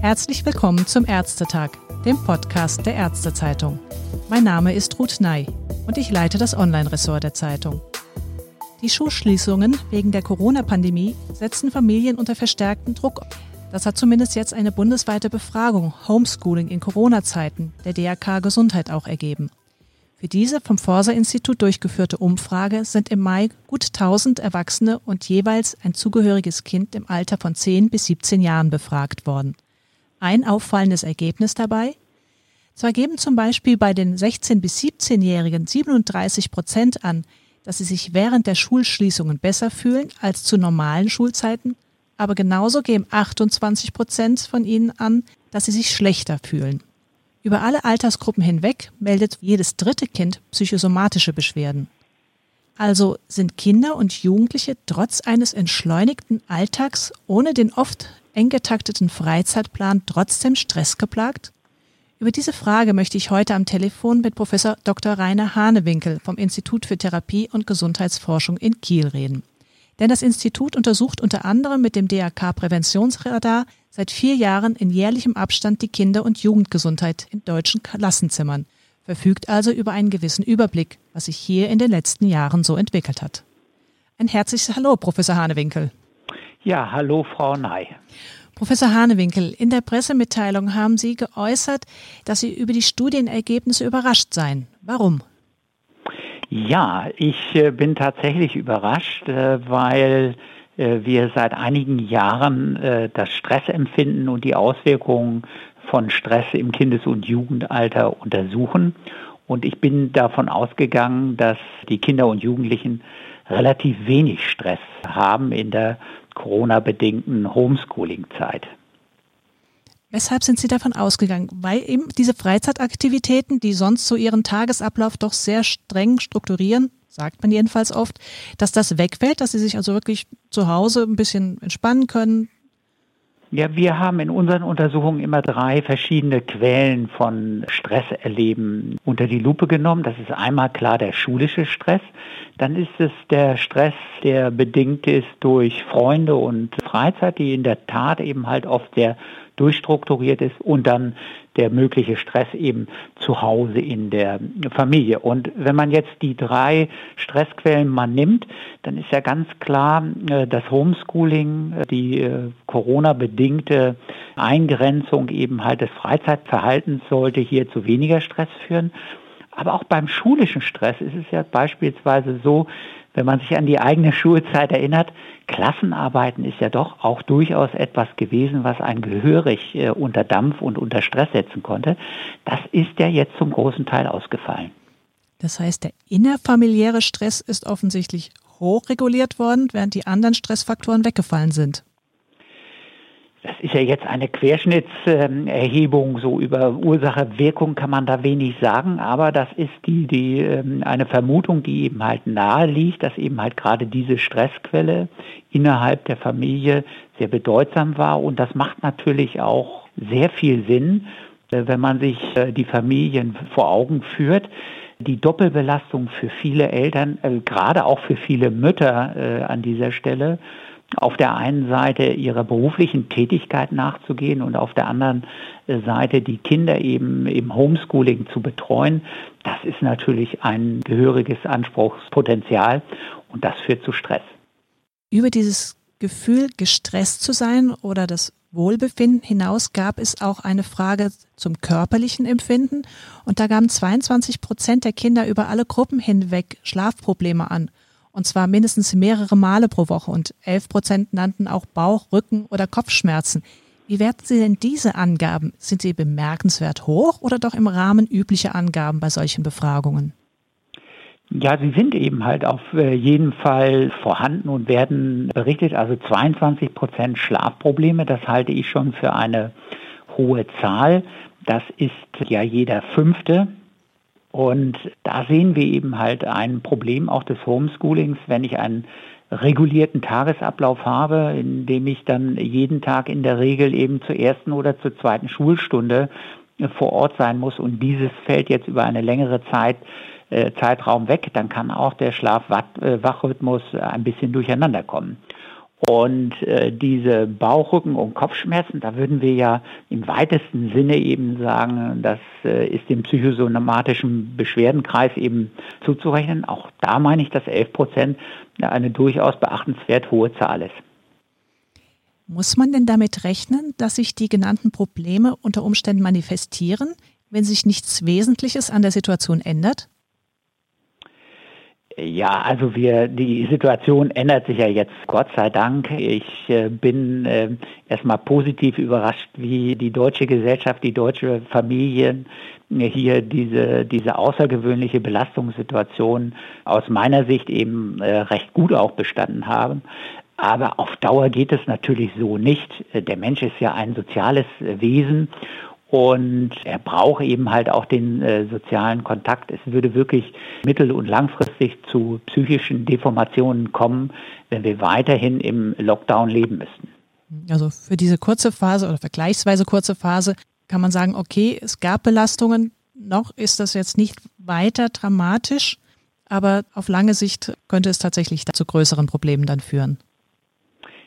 Herzlich willkommen zum Ärztetag, dem Podcast der Ärztezeitung. Mein Name ist Ruth Ney und ich leite das Online-Ressort der Zeitung. Die Schulschließungen wegen der Corona-Pandemie setzen Familien unter verstärkten Druck. Das hat zumindest jetzt eine bundesweite Befragung Homeschooling in Corona-Zeiten der DRK Gesundheit auch ergeben. Für diese vom Forsa-Institut durchgeführte Umfrage sind im Mai gut 1000 Erwachsene und jeweils ein zugehöriges Kind im Alter von 10 bis 17 Jahren befragt worden. Ein auffallendes Ergebnis dabei? Zwar geben zum Beispiel bei den 16- bis 17-Jährigen 37 Prozent an, dass sie sich während der Schulschließungen besser fühlen als zu normalen Schulzeiten, aber genauso geben 28 Prozent von ihnen an, dass sie sich schlechter fühlen. Über alle Altersgruppen hinweg meldet jedes dritte Kind psychosomatische Beschwerden. Also sind Kinder und Jugendliche trotz eines entschleunigten Alltags ohne den oft eng getakteten Freizeitplan trotzdem stressgeplagt? Über diese Frage möchte ich heute am Telefon mit Professor Dr. Rainer Hanewinkel vom Institut für Therapie und Gesundheitsforschung in Kiel reden. Denn das Institut untersucht unter anderem mit dem DRK Präventionsradar seit vier Jahren in jährlichem Abstand die Kinder- und Jugendgesundheit in deutschen Klassenzimmern, verfügt also über einen gewissen Überblick, was sich hier in den letzten Jahren so entwickelt hat. Ein herzliches Hallo, Professor Hanewinkel. Ja, hallo Frau Ney. Professor Hanewinkel, in der Pressemitteilung haben Sie geäußert, dass Sie über die Studienergebnisse überrascht seien. Warum? Ja, ich äh, bin tatsächlich überrascht, äh, weil äh, wir seit einigen Jahren das Stressempfinden und die Auswirkungen von Stress im Kindes- und Jugendalter untersuchen. Und ich bin davon ausgegangen, dass die Kinder und Jugendlichen relativ wenig Stress haben in der Corona-bedingten Homeschooling-Zeit. Weshalb sind Sie davon ausgegangen? Weil eben diese Freizeitaktivitäten, die sonst so Ihren Tagesablauf doch sehr streng strukturieren, sagt man jedenfalls oft, dass das wegfällt, dass Sie sich also wirklich zu Hause ein bisschen entspannen können, ja, wir haben in unseren Untersuchungen immer drei verschiedene Quellen von Stresserleben unter die Lupe genommen. Das ist einmal klar der schulische Stress. Dann ist es der Stress, der bedingt ist durch Freunde und Freizeit, die in der Tat eben halt oft sehr durchstrukturiert ist und dann der mögliche Stress eben zu Hause in der Familie. Und wenn man jetzt die drei Stressquellen mal nimmt, dann ist ja ganz klar, äh, das Homeschooling, äh, die äh, Corona-bedingte Eingrenzung eben halt des Freizeitverhaltens sollte hier zu weniger Stress führen. Aber auch beim schulischen Stress ist es ja beispielsweise so, wenn man sich an die eigene Schulzeit erinnert, Klassenarbeiten ist ja doch auch durchaus etwas gewesen, was einen gehörig äh, unter Dampf und unter Stress setzen konnte. Das ist ja jetzt zum großen Teil ausgefallen. Das heißt, der innerfamiliäre Stress ist offensichtlich hochreguliert worden, während die anderen Stressfaktoren weggefallen sind. Das ist ja jetzt eine Querschnittserhebung, so über Ursache, Wirkung kann man da wenig sagen, aber das ist die, die, ähm, eine Vermutung, die eben halt nahe liegt, dass eben halt gerade diese Stressquelle innerhalb der Familie sehr bedeutsam war und das macht natürlich auch sehr viel Sinn, äh, wenn man sich äh, die Familien vor Augen führt. Die Doppelbelastung für viele Eltern, äh, gerade auch für viele Mütter an dieser Stelle, auf der einen Seite ihrer beruflichen Tätigkeit nachzugehen und auf der anderen äh, Seite die Kinder eben im Homeschooling zu betreuen, das ist natürlich ein gehöriges Anspruchspotenzial und das führt zu Stress. Über dieses Gefühl, gestresst zu sein oder das Wohlbefinden hinaus gab es auch eine Frage zum körperlichen Empfinden und da gaben 22 Prozent der Kinder über alle Gruppen hinweg Schlafprobleme an und zwar mindestens mehrere Male pro Woche und 11 Prozent nannten auch Bauch-, Rücken- oder Kopfschmerzen. Wie werten Sie denn diese Angaben? Sind sie bemerkenswert hoch oder doch im Rahmen üblicher Angaben bei solchen Befragungen? Ja, sie sind eben halt auf äh, jeden Fall vorhanden und werden berichtet. Also 22 Prozent Schlafprobleme, das halte ich schon für eine hohe Zahl. Das ist ja jeder fünfte und da sehen wir eben halt ein Problem auch des Homeschoolings, wenn ich einen regulierten Tagesablauf habe, in dem ich dann jeden Tag in der Regel eben zur ersten oder zur zweiten Schulstunde vor Ort sein muss und dieses fällt jetzt über eine längere Zeit äh, Zeitraum weg, dann kann auch der Schlaf-Wachrhythmus ein bisschen durcheinander kommen. Und äh, diese Bauchrücken- und Kopfschmerzen, da würden wir ja im weitesten Sinne eben sagen, das äh, ist dem psychosomatischen Beschwerdenkreis eben zuzurechnen. Auch da meine ich, dass 11 Prozent eine durchaus beachtenswert hohe Zahl ist. Muss man denn damit rechnen, dass sich die genannten Probleme unter Umständen manifestieren, wenn sich nichts Wesentliches an der Situation ändert? Ja, also wir, die Situation ändert sich ja jetzt, Gott sei Dank. Ich äh, bin äh, erstmal positiv überrascht, wie die deutsche Gesellschaft, die deutsche Familien äh, hier diese, diese außergewöhnliche Belastungssituation aus meiner Sicht eben äh, recht gut auch bestanden haben. Aber auf Dauer geht es natürlich so nicht. Der Mensch ist ja ein soziales Wesen und er braucht eben halt auch den äh, sozialen Kontakt. Es würde wirklich mittel- und langfristig zu psychischen Deformationen kommen, wenn wir weiterhin im Lockdown leben müssten. Also für diese kurze Phase oder vergleichsweise kurze Phase kann man sagen, okay, es gab Belastungen, noch ist das jetzt nicht weiter dramatisch, aber auf lange Sicht könnte es tatsächlich zu größeren Problemen dann führen.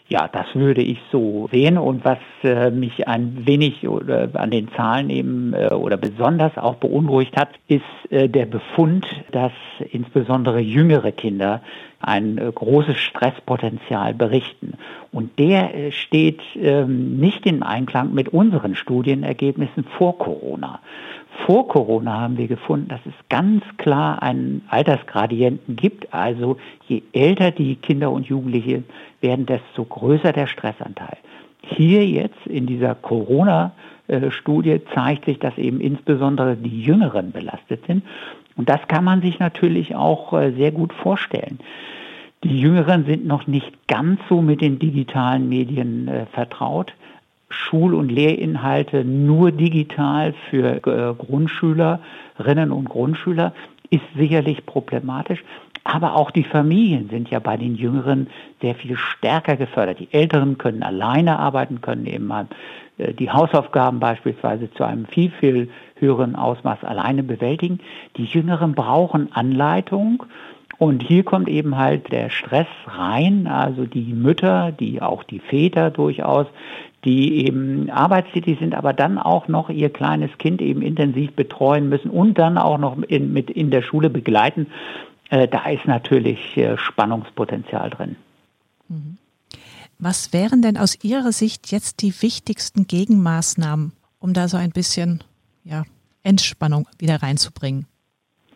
Ja, das würde ich so sehen. Und was äh, mich ein wenig oder an den Zahlen eben äh, oder besonders auch beunruhigt hat, ist äh, der Befund, dass insbesondere jüngere Kinder ein äh, großes Stresspotenzial berichten. Und der äh, steht ähm, nicht in Einklang mit unseren Studienergebnissen vor Corona. Vor Corona haben wir gefunden, dass es ganz klar einen Altersgradienten gibt. Also je älter die Kinder und Jugendliche werden, desto größer der Stressanteil. Hier jetzt in dieser Corona-Studie zeigt sich, dass eben insbesondere die Jüngeren belastet sind. Und das kann man sich natürlich auch äh, sehr gut vorstellen. Die Jüngeren sind noch nicht ganz so mit den digitalen Medien äh, vertraut. Schul- und Lehrinhalte nur digital für äh, Grundschülerinnen und Grundschüler ist sicherlich problematisch. Aber auch die Familien sind ja bei den Jüngeren sehr viel stärker gefördert. Die Älteren können alleine arbeiten, können eben mal äh, die Hausaufgaben beispielsweise zu einem viel, viel höheren Ausmaß alleine bewältigen. Die Jüngeren brauchen Anleitung und hier kommt eben halt der Stress rein, also die Mütter, die auch die Väter durchaus, die eben arbeitstätig sind, aber dann auch noch ihr kleines Kind eben intensiv betreuen müssen und dann auch noch in, mit in der Schule begleiten. Äh, da ist natürlich äh, Spannungspotenzial drin. Mhm. Was wären denn aus Ihrer Sicht jetzt die wichtigsten Gegenmaßnahmen, um da so ein bisschen ja, Entspannung wieder reinzubringen?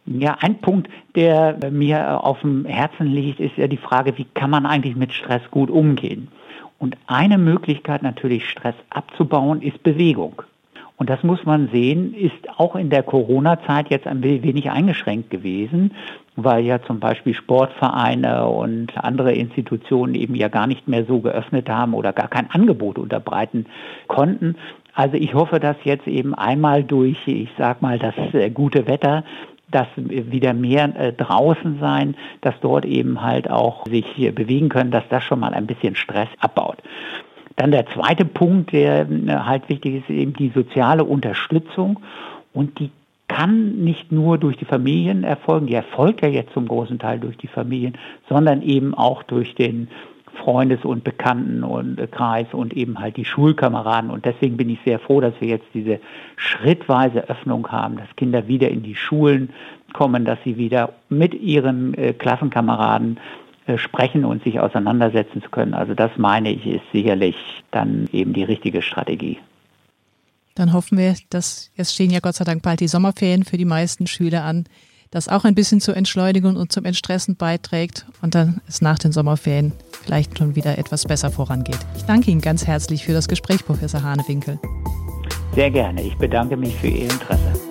Ja, ein Punkt, der mir auf dem Herzen liegt, ist ja die Frage, wie kann man eigentlich mit Stress gut umgehen? Und eine Möglichkeit natürlich Stress abzubauen ist Bewegung. Und das muss man sehen, ist auch in der Corona-Zeit jetzt ein wenig eingeschränkt gewesen, weil ja zum Beispiel Sportvereine und andere Institutionen eben ja gar nicht mehr so geöffnet haben oder gar kein Angebot unterbreiten konnten. Also ich hoffe, dass jetzt eben einmal durch, ich sag mal, das äh, gute Wetter dass wieder mehr äh, draußen sein, dass dort eben halt auch sich bewegen können, dass das schon mal ein bisschen Stress abbaut. Dann der zweite Punkt, der äh, halt wichtig ist, eben die soziale Unterstützung und die kann nicht nur durch die Familien erfolgen, die erfolgt ja jetzt zum großen Teil durch die Familien, sondern eben auch durch den Freundes- und Bekannten- und äh, und eben halt die Schulkameraden. Und deswegen bin ich sehr froh, dass wir jetzt diese schrittweise Öffnung haben, dass Kinder wieder in die Schulen kommen, dass sie wieder mit ihren äh, Klassenkameraden äh, sprechen und sich auseinandersetzen zu können. Also das meine ich, ist sicherlich dann eben die richtige Strategie. Dann hoffen wir, dass jetzt stehen ja Gott sei Dank bald die Sommerferien für die meisten Schüler an, das auch ein bisschen zur Entschleunigung und zum Entstressen beiträgt und dann es nach den Sommerferien vielleicht schon wieder etwas besser vorangeht. Ich danke Ihnen ganz herzlich für das Gespräch, Professor Hanewinkel. Sehr gerne. Ich bedanke mich für Ihr Interesse.